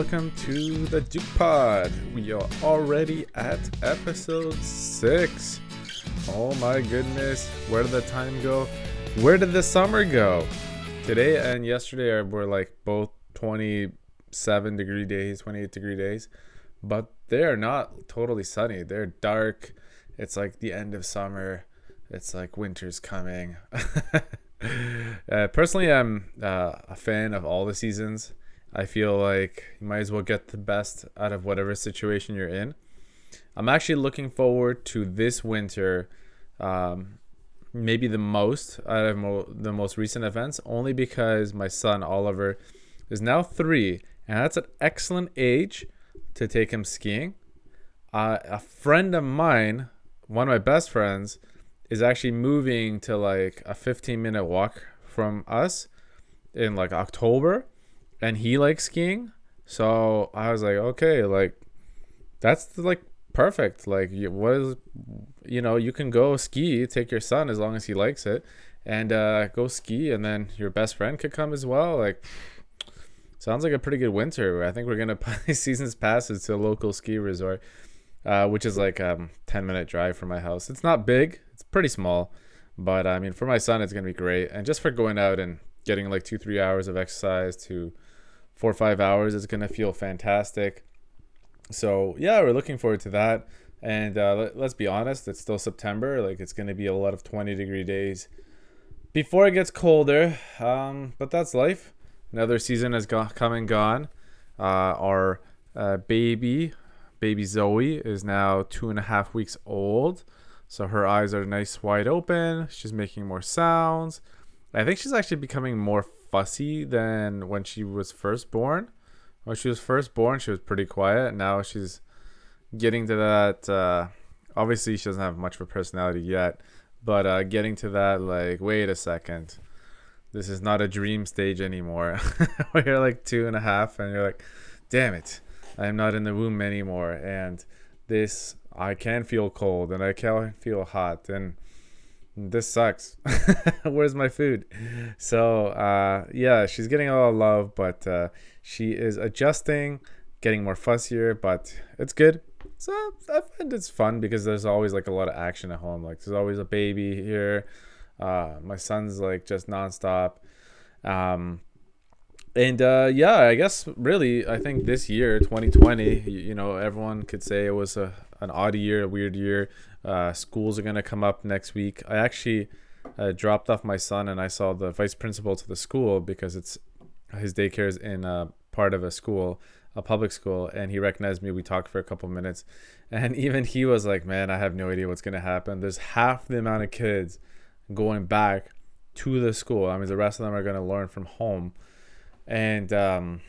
welcome to the Duke Pod. We are already at episode six. Oh my goodness, where did the time go? Where did the summer go? Today and yesterday were like both 27 degree days, 28 degree days, but they are not totally sunny. They're dark. It's like the end of summer. It's like winter's coming. uh, personally, I'm uh, a fan of all the seasons. I feel like you might as well get the best out of whatever situation you're in. I'm actually looking forward to this winter, um, maybe the most out of mo- the most recent events, only because my son Oliver is now three, and that's an excellent age to take him skiing. Uh, a friend of mine, one of my best friends, is actually moving to like a 15 minute walk from us in like October and he likes skiing. So I was like, okay, like that's like perfect. Like what is you know, you can go ski, take your son as long as he likes it and uh, go ski and then your best friend could come as well. Like sounds like a pretty good winter. I think we're to buy seasons passes to a local ski resort. Uh, which is like a um, 10 minute drive from my house. It's not big, it's pretty small, but I mean, for my son, it's to be great. And just for going out and getting like two, three hours of exercise to four or five hours is going to feel fantastic. So, yeah, we're looking forward to that. And uh, let, let's be honest, it's still September. Like, it's going to be a lot of 20 degree days before it gets colder. Um, but that's life. Another season has go- come and gone. Uh, our uh, baby, baby Zoe, is now two and a half weeks old. So her eyes are nice wide open. She's making more sounds. I think she's actually becoming more fussy than when she was first born. When she was first born, she was pretty quiet. Now she's getting to that. Uh, obviously, she doesn't have much of a personality yet, but uh, getting to that, like, wait a second, this is not a dream stage anymore. you're like two and a half, and you're like, damn it, I am not in the womb anymore, and this I can feel cold and I can feel hot and this sucks. Where's my food? So uh, yeah, she's getting a lot of love, but uh, she is adjusting, getting more fussier, but it's good. So I find it's fun because there's always like a lot of action at home. Like there's always a baby here. Uh, my son's like just nonstop. Um, and uh, yeah, I guess really, I think this year, 2020, you, you know, everyone could say it was a an odd year, a weird year. Uh, schools are gonna come up next week. I actually uh, dropped off my son, and I saw the vice principal to the school because it's his daycare is in a part of a school, a public school, and he recognized me. We talked for a couple minutes, and even he was like, "Man, I have no idea what's gonna happen. There's half the amount of kids going back to the school. I mean, the rest of them are gonna learn from home." And um,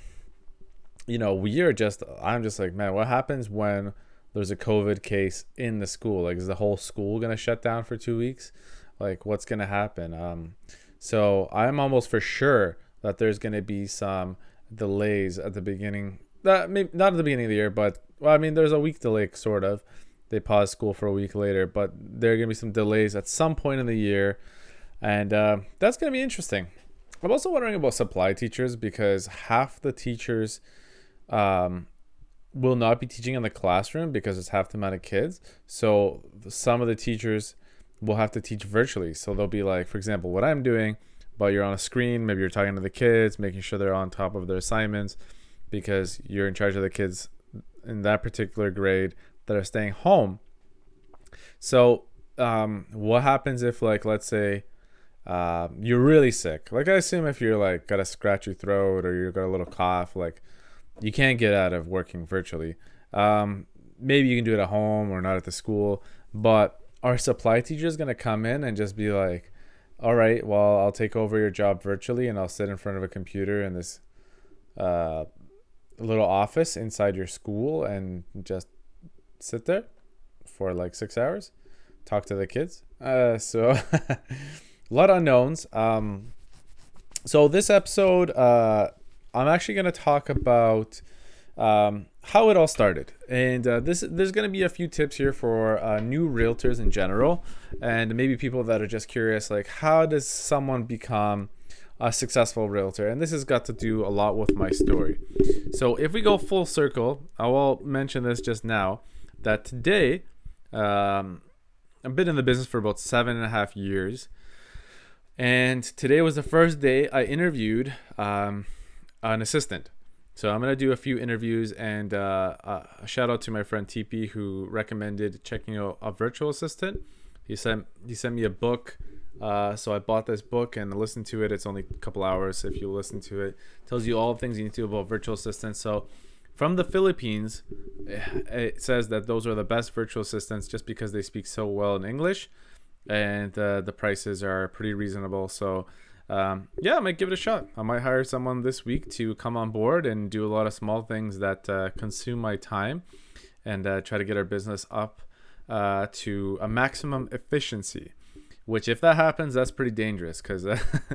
you know, we are just. I'm just like, man, what happens when there's a COVID case in the school. Like, is the whole school gonna shut down for two weeks? Like, what's gonna happen? Um, so I'm almost for sure that there's gonna be some delays at the beginning. That maybe not at the beginning of the year, but well, I mean, there's a week delay, sort of. They pause school for a week later, but there are gonna be some delays at some point in the year, and uh, that's gonna be interesting. I'm also wondering about supply teachers because half the teachers um, will not be teaching in the classroom because it's half the amount of kids. So some of the teachers will have to teach virtually. So they'll be like, for example, what I'm doing, but you're on a screen, maybe you're talking to the kids, making sure they're on top of their assignments because you're in charge of the kids in that particular grade that are staying home. So um, what happens if like let's say uh, you're really sick? Like I assume if you're like got a scratchy throat or you got a little cough, like you can't get out of working virtually. Um, maybe you can do it at home or not at the school, but our supply teacher is to come in and just be like, all right, well, I'll take over your job virtually and I'll sit in front of a computer in this uh, little office inside your school and just sit there for like six hours, talk to the kids. Uh, so, a lot of unknowns. Um, so, this episode, uh, I'm actually going to talk about um, how it all started. And uh, this there's going to be a few tips here for uh, new realtors in general, and maybe people that are just curious, like how does someone become a successful realtor. And this has got to do a lot with my story. So if we go full circle, I will mention this just now that today, um, I've been in the business for about seven and a half years. And today was the first day I interviewed um, an assistant. So I'm gonna do a few interviews and uh, a shout out to my friend TP who recommended checking out a virtual assistant. He sent he sent me a book, uh, so I bought this book and listened to it. It's only a couple hours if you listen to it. it. Tells you all the things you need to know about virtual assistants. So from the Philippines, eh, it says that those are the best virtual assistants just because they speak so well in English, and uh, the prices are pretty reasonable. So um, yeah, I might give it a shot. I might hire someone this week to come on board and do a lot of small things that uh, consume my time and uh, try to get our business up uh, to a maximum efficiency. Which, if that happens, that's pretty dangerous because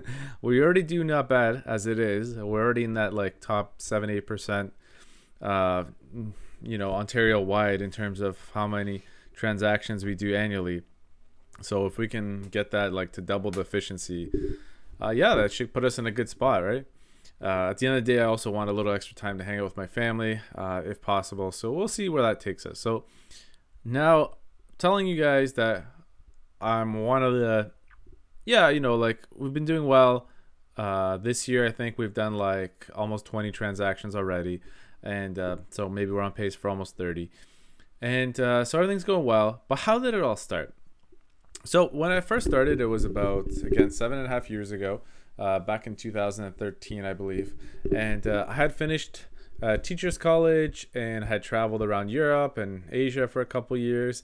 we already do not bad as it is. We're already in that like top seven, eight percent, uh, you know, Ontario wide in terms of how many transactions we do annually. So if we can get that like to double the efficiency, uh, yeah, that should put us in a good spot, right? Uh, at the end of the day, I also want a little extra time to hang out with my family, uh, if possible. So we'll see where that takes us. So now, telling you guys that I'm one of the, yeah, you know, like we've been doing well. Uh, this year, I think we've done like almost 20 transactions already, and uh, so maybe we're on pace for almost 30. And uh, so everything's going well. But how did it all start? So when I first started, it was about again seven and a half years ago, uh, back in 2013, I believe, and uh, I had finished uh, teachers college and had traveled around Europe and Asia for a couple years.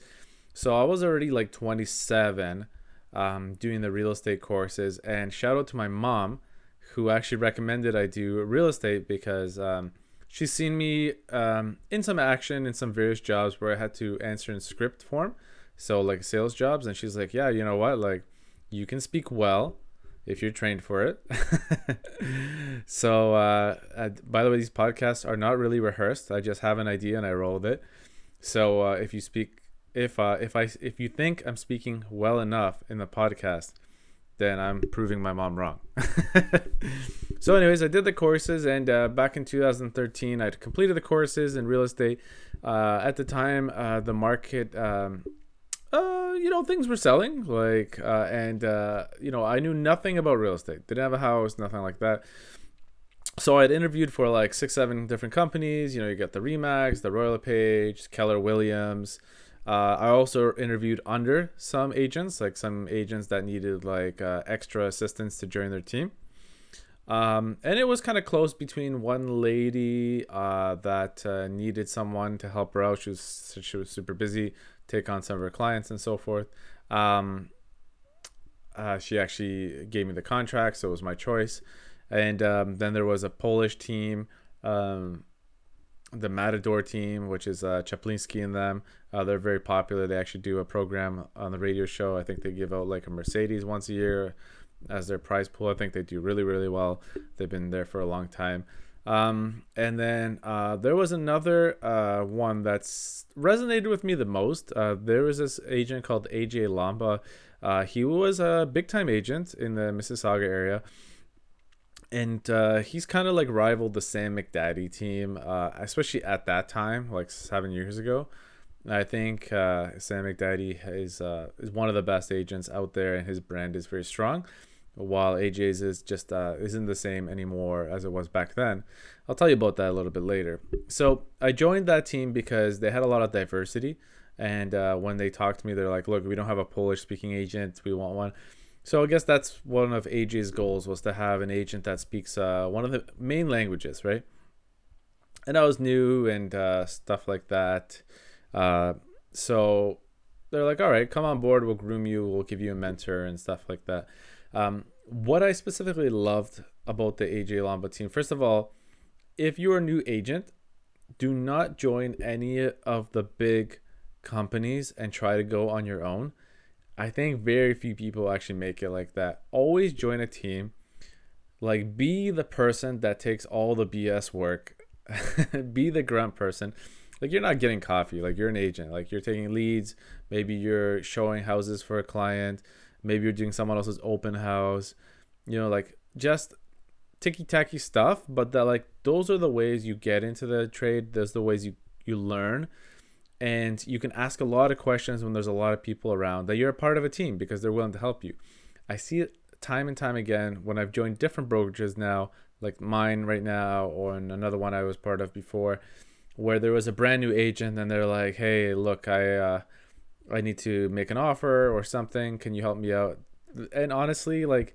So I was already like 27, um, doing the real estate courses. And shout out to my mom, who actually recommended I do real estate because um, she's seen me um, in some action in some various jobs where I had to answer in script form so like sales jobs and she's like yeah you know what? Like you can speak well if you're trained for it. So uh, uh, by the way these podcasts are not really rehearsed. I just have an idea and i roll with it. So uh, if you speak if uh, if i if you think i'm speaking well enough in the podcast then i'm proving my mom wrong. So anyways i did the courses and uh, back in 2013 i completed the courses in real estate. Uh, at the time uh, the market um, uh, you know, things were selling. Like, uh, and uh, you know, I knew nothing about real estate. Didn't have a house, nothing like that. So I'd interviewed for like six, seven different companies. You know, you got the Remax, the Royal Page, Keller Williams. Uh, I also interviewed under some agents, like some agents that needed like uh, extra assistance to join their team. Um, and it was kind of close between one lady uh, that uh, needed someone to help her out. She was she was super busy take on some of her clients and so forth. Um, uh, she actually gave me the contract, so it was my choice. And um, then there was a Polish team, um, the Matador team, which is uh, Chaplinsky and them. Uh, they're very popular. They actually do a program on the radio show. I think they give out like a Mercedes once a year as their prize pool. I think they do really, really well. They've been there for a long time. Um, and then uh, there was another uh, one that's resonated with me the most. Uh, there was this agent called AJ Lamba. Uh, he was a big time agent in the Mississauga area. And uh, he's kind of like rivaled the Sam McDadi team, uh, especially at that time, like seven years ago. I think uh, Sam McDadi is uh, is one of the best agents out there, and his brand is very strong while AJ's is just uh, isn't the same anymore as it was back then. I'll tell you about that a little bit later. So I joined that team because they had a lot of diversity, and uh, when they talked to me, they're like, "Look, we don't have a Polish-speaking agent. We want one." So I guess that's one of AJ's goals was to have an agent that speaks uh, one of the main languages, right? And I was new and uh, stuff like that. Uh, so they're like, "All right, come on board. We'll groom you. We'll give you a mentor and stuff like that." Um, what I specifically loved about the AJ Lamba team, first of all, if you're a new agent, do not join any of the big companies and try to go on your own. I think very few people actually make it like that. Always join a team. Like, be the person that takes all the BS work. be the grunt person. Like, you're not getting coffee. Like, you're an agent. Like, you're taking leads. Maybe you're showing houses for a client maybe you're doing someone else's open house you know like just ticky tacky stuff, but that like those are the ways you get into the trade. Those are the ways you you learn, and you can ask a lot of questions when there's a lot of people around. That you're a part of a team because they're willing to help you. I see it time and time again when I've joined different brokerages now, like mine right now, or another one I was part of before, where there was a brand new agent and they're like, "Hey, look, I uh, I need to make an offer or something. Can you help me out?" And honestly, like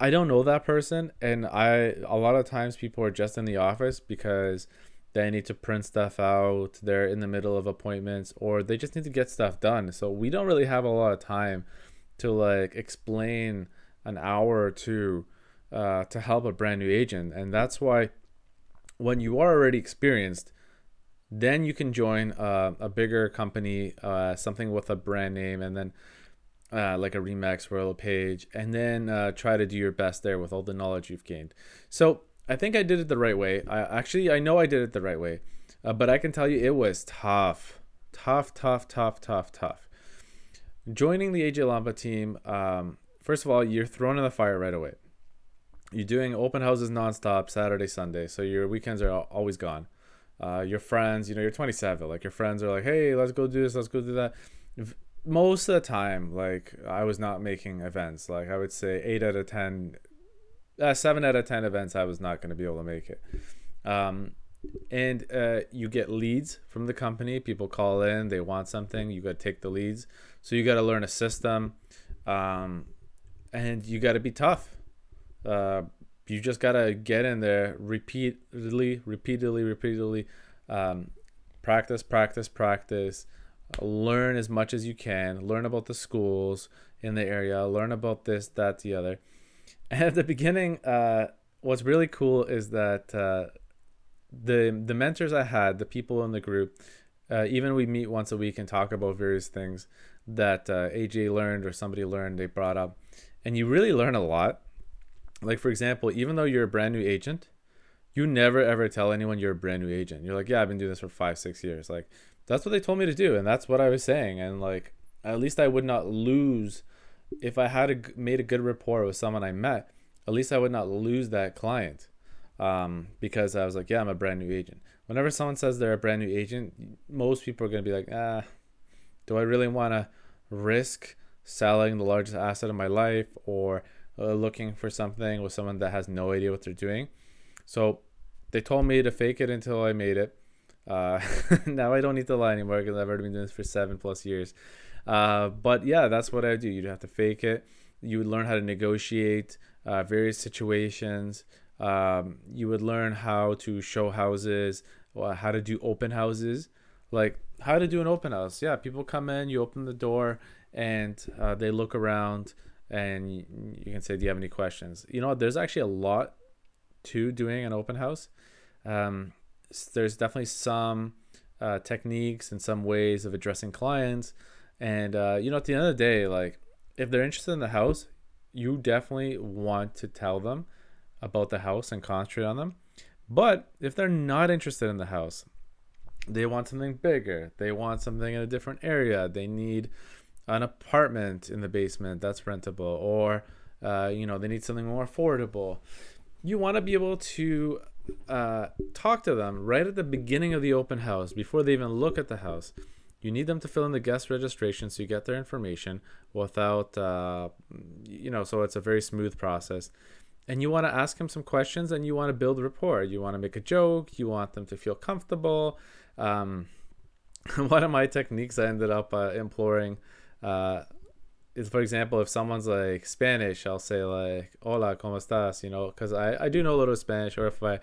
I don't know that person, and I a lot of times people are just in the office because they need to print stuff out. They're in the middle of appointments, or they just need to get stuff done. So we don't really have a lot of time to like explain an hour or two uh, to help a brand new agent, and that's why when you are already experienced, then you can join uh, a bigger company, uh, something with a brand name, and then uh, like a Remax Royal page, and then uh, try to do your best there with all the knowledge you've gained. So I think I did it the right way. I actually I know I did it the right way, uh, but I can tell you it was tough, tough, tough, tough, tough, tough. Joining the AJ Lamba team, um, first of all, you're thrown in the fire right away. You're doing open houses nonstop, Saturday, Sunday, so your weekends are always gone. Uh, your friends, you know, you're 27. Like your friends are like, "Hey, let's go do this, let's go do that." most of the time, like I was not making events. Like I would say eight out of ten, uh, seven out of ten events, I was not going to be able to make it. Um, and uh, you get leads from the company. People call in, they want something. You got to take the leads. So you got to learn a system, um, and you got to be tough. Uh, you just got to get in there repeatedly, repeatedly, repeatedly. Um, practice, practice, practice learn as much as you can, learn about the schools in the area, learn about this, that, the other. And at the beginning, uh, what's really cool is that uh, the the mentors I had, the people in the group, uh, even we meet once a week and talk about various things that uh, AJ learned or somebody learned, they brought up, and you really learn a lot. Like for example, even though you're a brand new agent, you never ever tell anyone you're a brand new agent. You're like, yeah, I've been doing this for five, six years. Like that's what they told me to do and that's what i was saying and like at least i would not lose if i had a, made a good rapport with someone i met at least i would not lose that client um, because i was like yeah i'm a brand new agent whenever someone says they're a brand new agent most people are to be like ah do i really want to risk selling the largest asset of my life or uh, looking for something with someone that has no idea what they're doing so they told me to fake it until i made it uh, now I don't need to lie anymore because I've already been doing this for seven plus years. Uh, but yeah, that's what I do. You'd have to fake it. You would learn how to negotiate uh, various situations. Um, you would learn how to show houses, how to do open houses, like how to do an open house. Yeah, people come in, you open the door, and uh, they look around, and you, can say, "Do you have any questions?" You know, there's actually a lot to doing an open house. Um, there's definitely some uh, techniques and some ways of addressing clients. And uh, you know, at the end of the day, like if they're interested in the house, you definitely want to tell them about the house and concentrate on them. But if they're not interested in the house, they want something bigger. They want something in a different area. They need an apartment in the basement that's rentable, or uh, you know, they need something more affordable. You want to be able to uh, talk to them right at the beginning of the open house before they even look at the house. You need them to fill in the guest registration so you get their information without, uh, you know, so it's a very smooth process. And you want to ask them some questions and you want to build rapport. You want to make a joke. You want them to feel comfortable. Um, one of my techniques I ended up uh, imploring uh, is for example if someone's like spanish i'll say like hola cómo estás? You know because I, I do know a little spanish. Or if i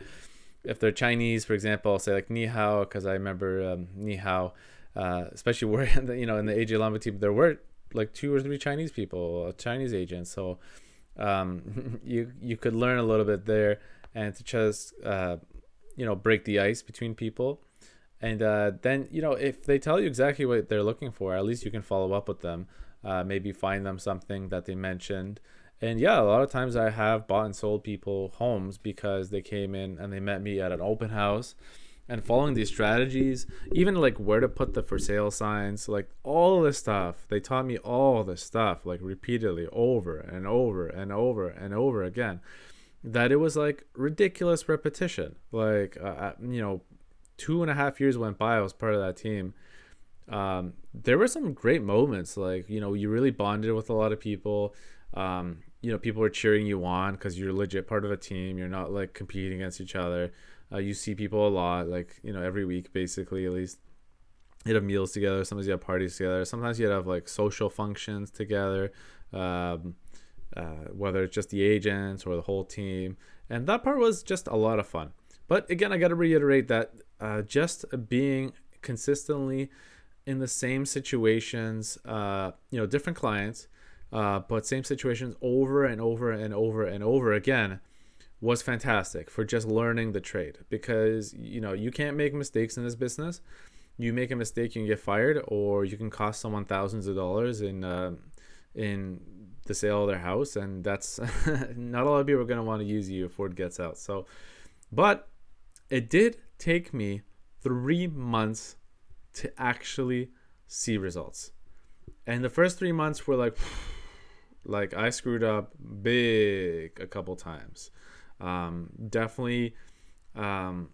if they're chinese for example i'll say like ni hao because i remember um, ni hao. Uh, especially where you know in the aj lamba team there were like two or three chinese people chinese agents so um, you you could learn a little bit there and to just uh, you know break the ice between people and uh, then you know if they tell you exactly what they're looking for at least you can follow up with them uh, maybe find them something that they mentioned. And yeah, a lot of times I have bought and sold people homes because they came in and they met me at an open house. And following these strategies, even like where to put the for sale signs, like all this stuff, they taught me all this stuff like repeatedly over and over and over and over again. that it was like ridiculous repetition. Like, uh, you know, two and a half years went by. I was part of that team. Um, there were some great moments. Like, you know, you really bonded with a lot of people. Um, you know, people were cheering you on because you're legit part of a team. You're not like competing against each other. Uh, you see people a lot, like, you know, every week, basically, at least. You'd have meals together. Sometimes you have parties together. Sometimes you'd have like social functions together. Um, uh, whether it's just the agents or the whole team. And that part was just a lot of fun. But again, I got to reiterate that uh, just being consistently in the same situations, uh, you know, different clients, uh, but same situations over and over and over and over again was fantastic for just learning the trade because you know you can't make mistakes in this business you make a mistake you can get fired or you can cost someone thousands of dollars in uh, in the sale of their house, and that's not a lot of people are going to want to use you if Ford gets out. So, but it did take me three months to actually see results, and the first three months were like, like I screwed up big a couple times. Um, definitely um,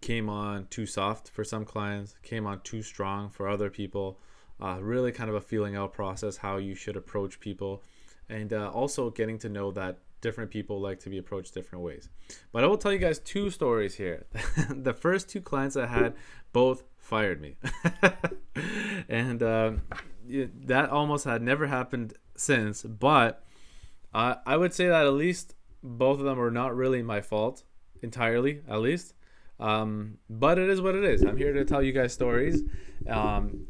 came on too soft for some clients, came on too strong for other people. Uh, really kind of a feeling out process how you should approach people. And uh, also getting to know that different people like to be approached different ways. But i will tell you guys two stories here. The first two clients i had both fired me. And uh, that almost had never happened since but uh, i would say that at least both of them were not really my fault entirely at least. Um, but it is what it is. I'm here to tell you guys stories. Um,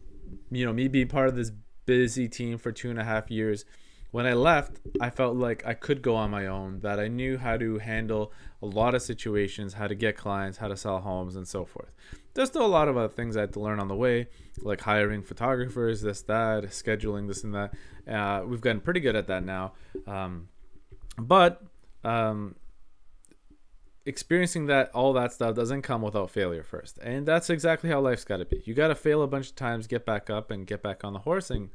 you know, me being part of this busy team for two and a half years, when I left, I felt like I could go on my own, that I knew how to handle a lot of situations, how to get clients, how to sell homes, and so forth. There's still a lot of other things I had to learn on the way, like hiring photographers, this, that, scheduling, this, and that. Uh, we've gotten pretty good at that now. Um, but um, experiencing that all that stuff doesn't come without failure first and that's exactly how life's got to be you got to fail a bunch of times get back up and get back on the horse and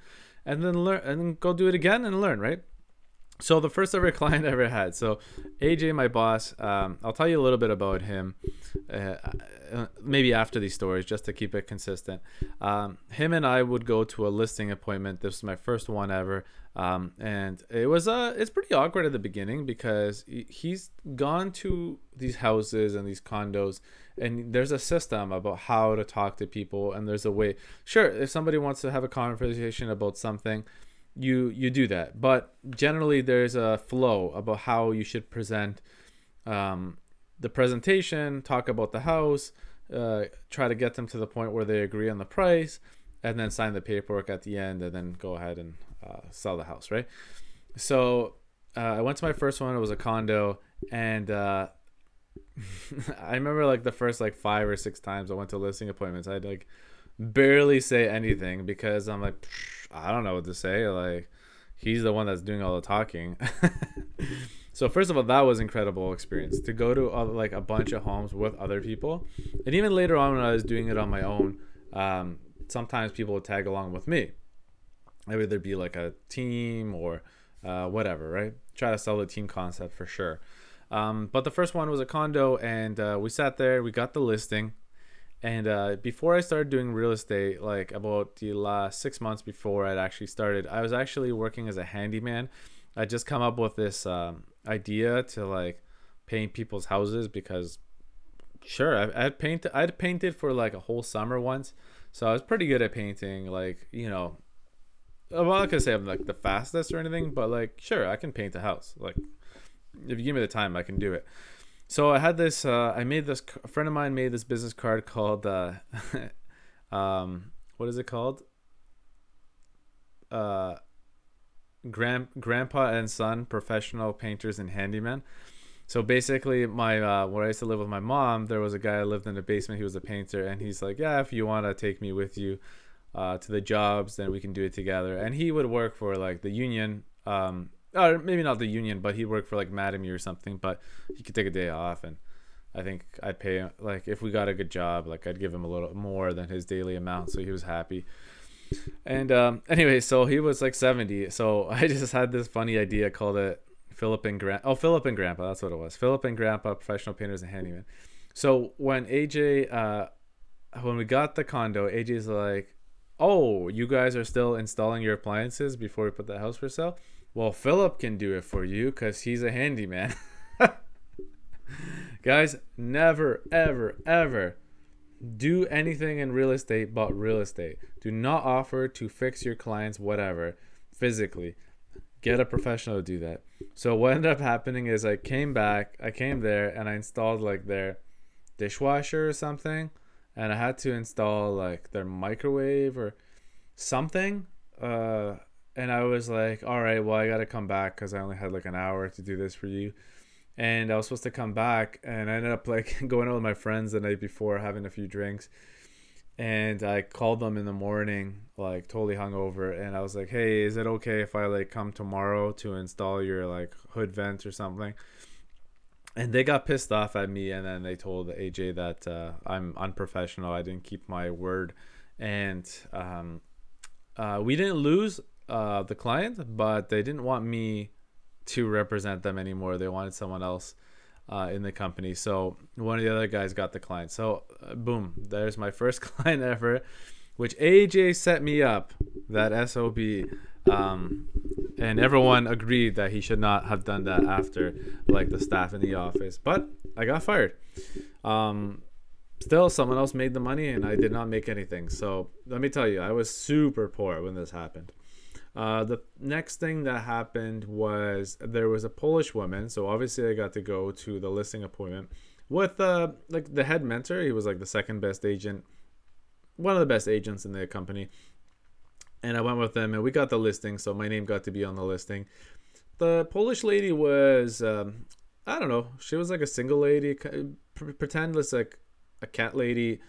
and then learn and go do it again and learn right so the first ever client I ever had. So aj my boss um, i'll tell you a little bit about him uh, uh, maybe after these stories just to keep it consistent. Um, him and i would go to a listing appointment. This was my first one ever. Um, and it was uh it's pretty awkward at the beginning because he's gone to these houses and these condos and there's a system about how to talk to people and there's a way sure if somebody wants to have a conversation about something you you do that but generally there's a flow about how you should present um, the presentation talk about the house uh, try to get them to the point where they agree on the price and then sign the paperwork at the end and then go ahead and uh, sell the house, right? So uh, I went to my first one. It was a condo, and uh, I remember like the first like five or six times I went to listing appointments, I'd like barely say anything because I'm like, I don't know what to say. Like he's the one that's doing all the talking. so first of all, that was incredible experience to go to uh, like a bunch of homes with other people, and even later on when I was doing it on my own, um, sometimes people would tag along with me Maybe there'd be like a team or uh, whatever, right? Try to sell the team concept for sure. Um, but the first one was a condo, and uh, we sat there, we got the listing. And uh, before I started doing real estate, like about the last six months before I'd actually started, I was actually working as a handyman. I just come up with this um, idea to like paint people's houses because, sure, I, I'd painted, I'd painted for like a whole summer once, so I was pretty good at painting. Like you know, I'm not gonna say I'm like the fastest or anything, but like sure, I can paint a house. Like if you give me the time, I can do it. So I had this. Uh, I made this. A friend of mine made this business card called. Uh, um, what is it called? Uh, grand grandpa and son professional painters and handymen. So basically, my uh, where I used to live with my mom, there was a guy that lived in the basement. He was a painter, and he's like, "Yeah, if you want to take me with you." uh, to the jobs, then we can do it together. And he would work for like the union, um, or maybe not the union, but he'd work for like Mattamy or something. But he could take a day off, and I think I'd pay him like if we got a good job, like I'd give him a little more than his daily amount, so he was happy. And um, anyway, so he was like 70. So I just had this funny idea called it Philip and Grandpa. Oh, Philip and Grandpa. That's what it was. Philip and Grandpa, professional painters and handyman. So when AJ, uh, when we got the condo, AJ's like, "Oh, you guys are still installing your appliances before we put the house for sale." Well, Philip can do it for you because he's a handyman. Guys, never, ever, ever do anything in real estate but real estate. Do not offer to fix your clients whatever physically. Get a professional to do that. So what ended up happening is I came back, I came there and I installed like their dishwasher or something and I had to install like their microwave or something. Uh and I was like, "All right, well, I got to come back cuz I only had like an hour to do this for you." and I was supposed to come back, and I ended up like going out with my friends the night before, having a few drinks, and I called them in the morning, like totally hungover, and I was like, "Hey, is it okay if I like come tomorrow to install your like hood vent or something?" And they got pissed off at me, and then they told AJ that uh, I'm unprofessional. I didn't keep my word, and um, uh, we didn't lose uh, the client, but they didn't want me to represent them anymore. They wanted someone else uh, in the company. So one of the other guys got the client. So uh, boom, there's my first client ever, which AJ set me up. That sob, um, and everyone agreed that he should not have done that after like the staff in the office. But I got fired. Um, still, someone else made the money, and I did not make anything. So let me tell you, I was super poor when this happened. Uh, the next thing that happened was there was a Polish woman. So obviously, I got to go to the listing appointment with uh, like the head mentor. He was like the second best agent, one of the best agents in the company. And I went with them, and we got the listing. So my name got to be on the listing. The Polish lady was, um, I don't know, she was like a single lady. Pretend it's like a cat lady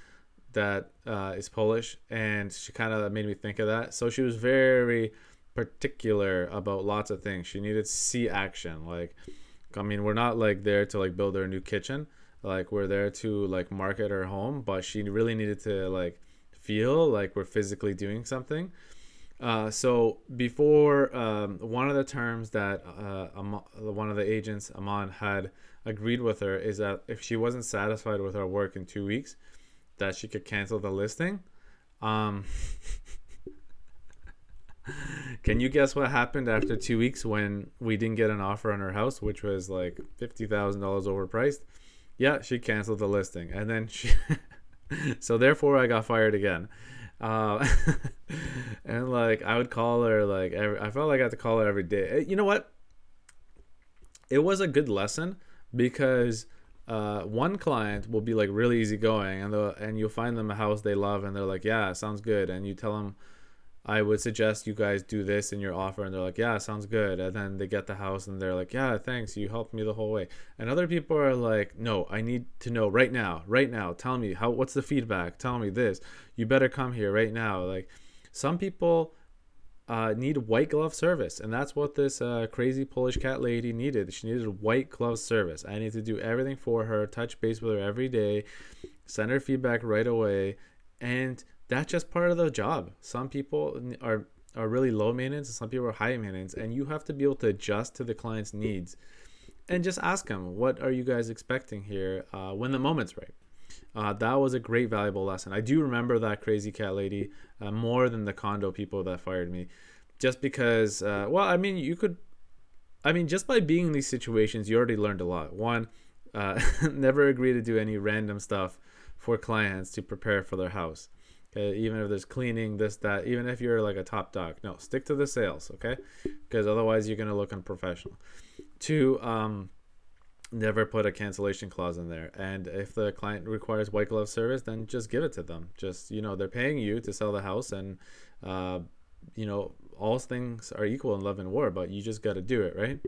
that uh, is Polish, and she kind of made me think of that. So she was very particular about lots of things. She needed to see action. Like, I mean, we're not like there to like build her new kitchen. Like, we're there to like market her home, but she really needed to like feel like we're physically doing something. Uh, so before um, one of the terms that uh, one of the agents Aman had agreed with her is that if she wasn't satisfied with her work in two weeks, that she could cancel the listing. Um, Can you guess what happened after two weeks when we didn't get an offer on her house, which was like fifty thousand dollars overpriced? Yeah, she canceled the listing, and then she. so therefore, I got fired again. Uh, and like I would call her like every, I felt like I had to call her every day. Eh, you know what? It was a good lesson because uh, one client will be like really easygoing, and and you'll find them a house they love, and they're like, yeah, sounds good, and you tell them I would suggest you guys do this in your offer. And they're like, yeah, sounds good. And then they get the house and they're like, yeah, thanks. You helped me the whole way. And other people are like, no, I need to know right now, right now. Tell me how, what's the feedback? Tell me this. You better come here right now. Like some people uh, need white glove service. And that's what this uh, crazy Polish cat lady needed. She needed white glove service. I need to do everything for her, touch base with her every day, send her feedback right away. And that's just part of the job. Some people are are really low maintenance and some people are high maintenance and you have to be able to adjust to the client's needs and just ask them what are you guys expecting here uh, when the moment's right? Uh, that was a great valuable lesson. I do remember that crazy cat lady uh, more than the condo people that fired me just because uh, well i mean you could i mean just by being in these situations you already learned a lot. One uh, never agree to do any random stuff for clients to prepare for their house Okay, even if there's cleaning, this, that, even if you're like a top dog, no, stick to the sales, okay? Because otherwise you're gonna look unprofessional. Two, um, never put a cancellation clause in there. And if the client requires white glove service, then just give it to them. Just you know, they're paying you to sell the house, and uh, you know, all things are equal in love and war, but you just got to do it, right?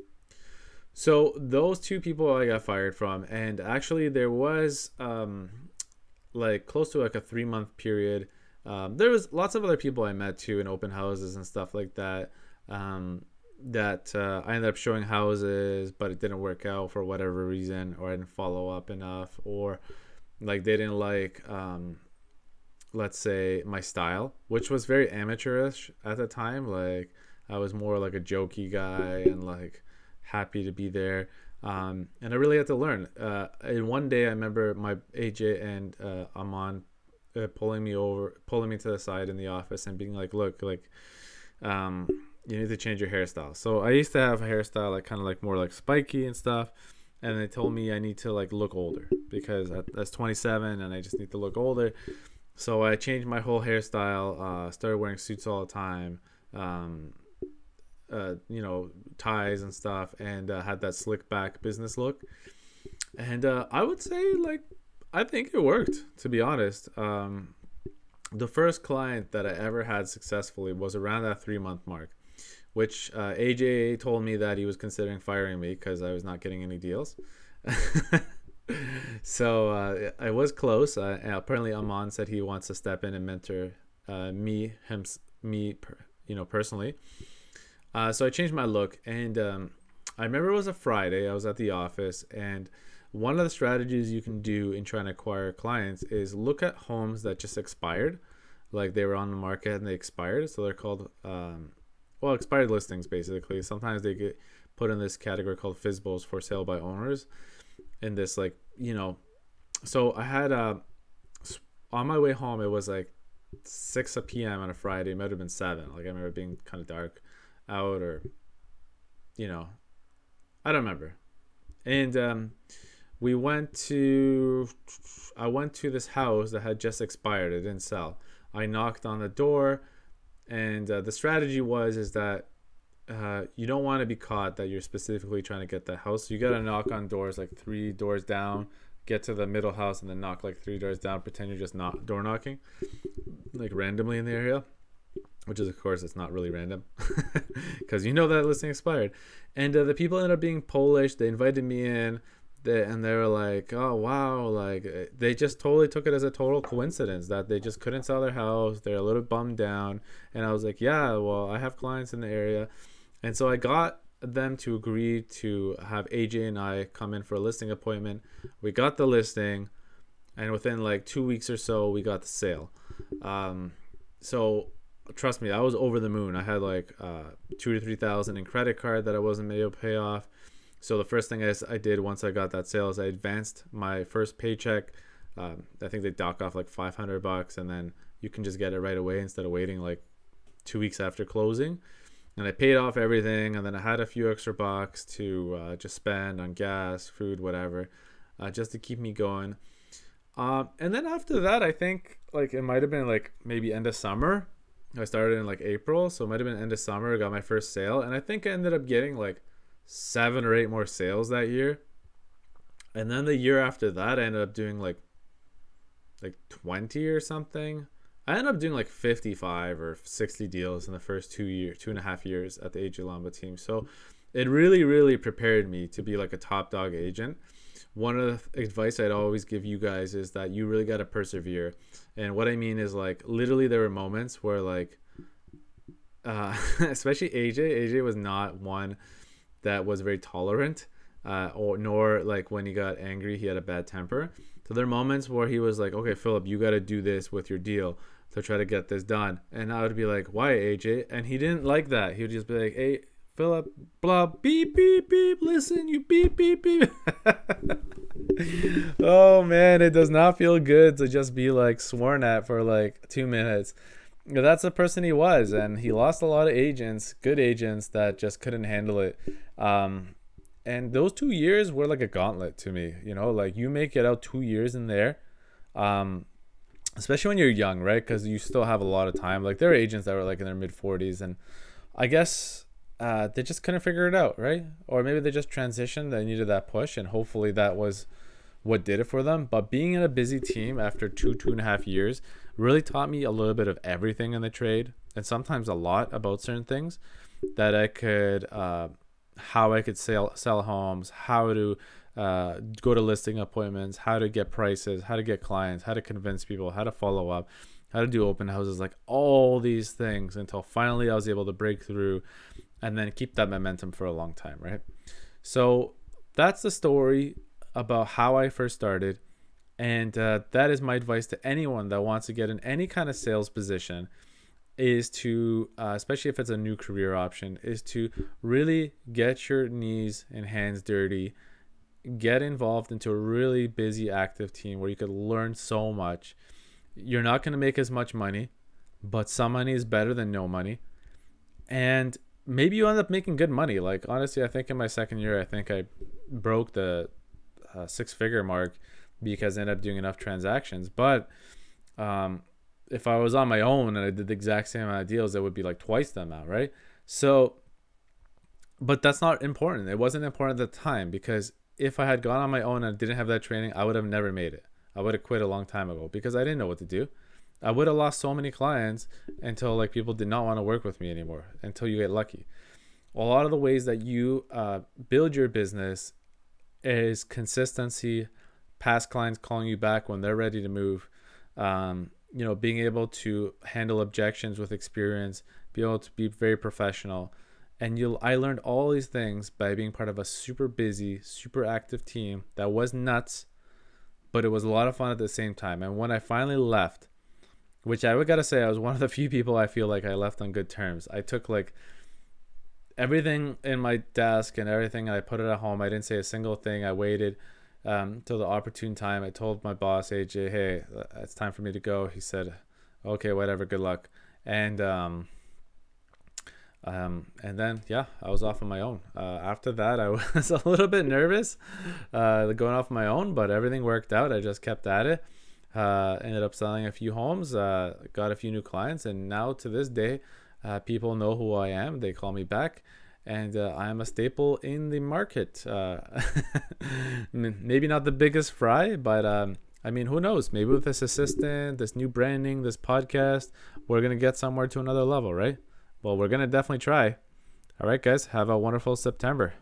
So those two people I got fired from, and actually there was um, like close to like a three month period. Um, there was lots of other people I met too in open houses and stuff like that. Um, that uh, I ended up showing houses, but it didn't work out for whatever reason, or I didn't follow up enough, or like they didn't like, um, let's say, my style, which was very amateurish at the time. Like I was more like a jokey guy and like happy to be there. Um, and I really had to learn. Uh, and one day I remember my AJ and uh, Aman uh, pulling me over, pulling me to the side in the office and being like, look, like, um, you need to change your hairstyle. So I used to have a hairstyle like kind of like more like spiky and stuff. And they told me I need to like look older because I, that's 27 and I just need to look older. So I changed my whole hairstyle, uh, started wearing suits all the time. Um, uh, you know, ties and stuff, and uh, had that slick back business look. And uh, I would say, like, I think it worked. To be honest, um, the first client that I ever had successfully was around that three month mark, which uh, AJ told me that he was considering firing me because I was not getting any deals. so uh, I was close. Uh, apparently, Aman said he wants to step in and mentor uh, me, him, me, you know, personally. Uh, so I changed my look, and um, I remember it was a Friday. I was at the office, and one of the strategies you can do in trying to acquire clients is look at homes that just expired, like they were on the market and they expired. So they're called, um, well, expired listings basically. Sometimes they get put in this category called FSBOs for sale by owners. In this, like, you know, so I had uh, on my way home, it was like 6 p.m. on a Friday. It might have been 7. Like, I remember being kind of dark out or you know i don't remember. And um, we went to i went to this house that had just expired. It didn't sell. I knocked on the door and uh, the strategy was is that uh, you don't want to be caught that you're specifically trying to get the house. So you got to knock on doors like three doors down get to the middle house and then knock like three doors down pretend you're just not door knocking like randomly in the area which is of course it's not really random because you know that listing expired. And uh, the people ended up being polish. They invited me in. They, and they were like oh wow. Like uh, they just totally took it as a total coincidence that they just couldn't sell their house. They're a little bummed down. And i was like yeah well i have clients in the area. And so i got them to agree to have aj and i come in for a listing appointment. We got the listing and within like two weeks or so we got the sale. Um, so trust me, I was over the moon. I had like uh, two to three thousand in credit card that I wasn't able to pay off. So the first thing I, I did once I got that sale is I advanced my first paycheck. Um, I think they dock off like five hundred bucks, and then you can just get it right away instead of waiting like two weeks after closing. And I paid off everything, and then I had a few extra bucks to uh, just spend on gas, food, whatever, uh, just to keep me going. Um, and then after that, I think like it might have been like maybe end of summer I started in like April, so it might have been end of summer. Got my first sale, and I think I ended up getting like seven or eight more sales that year. And then the year after that, I ended up doing like like 20 or something. I ended up doing like 55 or 60 deals in the first two year, two and a half years at the AJ Lamba team. So it really, really prepared me to be like a top dog agent one of the advice I'd always give you guys is that you really got to persevere. And what I mean is like literally there were moments where like uh, especially AJ, AJ was not one that was very tolerant uh, or nor like when he got angry he had a bad temper. So there are moments where he was like, "Okay, Philip, you got to do this with your deal to try to get this done." And I would be like, "Why, AJ?" And he didn't like that. He would just be like, "Hey, Philip, blah, beep, beep, beep, listen, you beep, beep, beep. oh man, it does not feel good to just be like sworn at for like two minutes. That's the person he was, and he lost a lot of agents, good agents that just couldn't handle it. Um, and those two years were like a gauntlet to me, you know, like you make it out two years in there. Um, especially when you're young, right? Because you still have a lot of time. Like there are agents that were like in their mid 40s, and I guess uh, they just couldn't figure it out, right? Or maybe they just transitioned. They needed that push, and hopefully that was what did it for them. But being in a busy team after two, two and a half years really taught me a little bit of everything in the trade, and sometimes a lot about certain things that I could, uh, how I could sell sell homes, how to uh, go to listing appointments, how to get prices, how to get clients, how to convince people, how to follow up, how to do open houses, like all these things until finally I was able to break through and then keep that momentum for a long time, right? So that's the story about how I first started. And uh, that is my advice to anyone that wants to get in any kind of sales position is to, uh, especially if it's a new career option, is to really get your knees and hands dirty, get involved into a really busy, active team where you could learn so much. You're not going to make as much money, but some money is better than no money. And maybe you end up making good money. Like, honestly, I think in my second year, I think I broke the uh, six figure mark because I ended up doing enough transactions. But, um, if I was on my own and I did the exact same amount of deals, it would be like twice the amount, right? So, but that's not important. It wasn't important at the time because if I had gone on my own and didn't have that training, I would have never made it. I would have quit a long time ago because I didn't know what to do. I would have lost so many clients until like people did not want to work with me anymore until you get lucky. A lot of the ways that you uh, build your business is consistency, past clients calling you back when they're ready to move, um, you know being able to handle objections with experience be able to be very professional and you'll i learned all these things by being part of a super busy super active team that was nuts but it was a lot of fun at the same time and when i finally left which i would gotta say i was one of the few people i feel like i left on good terms i took like everything in my desk and everything and i put it at home i didn't say a single thing i waited um, till the opportune time. I told my boss AJ, "Hey, uh, it's time for me to go." He said, "Okay, whatever. Good luck." And um, um, and then yeah, I was off on my own. Uh, after that, I was a little bit nervous uh, going off my own, but everything worked out. I just kept at it. Uh, ended up selling a few homes, uh, got a few new clients, and now to this day, uh, people know who I am. They call me back, and uh, I am a staple in the market. Uh, maybe not the biggest fry, but um, I mean, who knows? Maybe with this assistant, this new branding, this podcast, we're gonna get somewhere to another level, right? Well, we're gonna definitely try. All right, guys, have a wonderful September.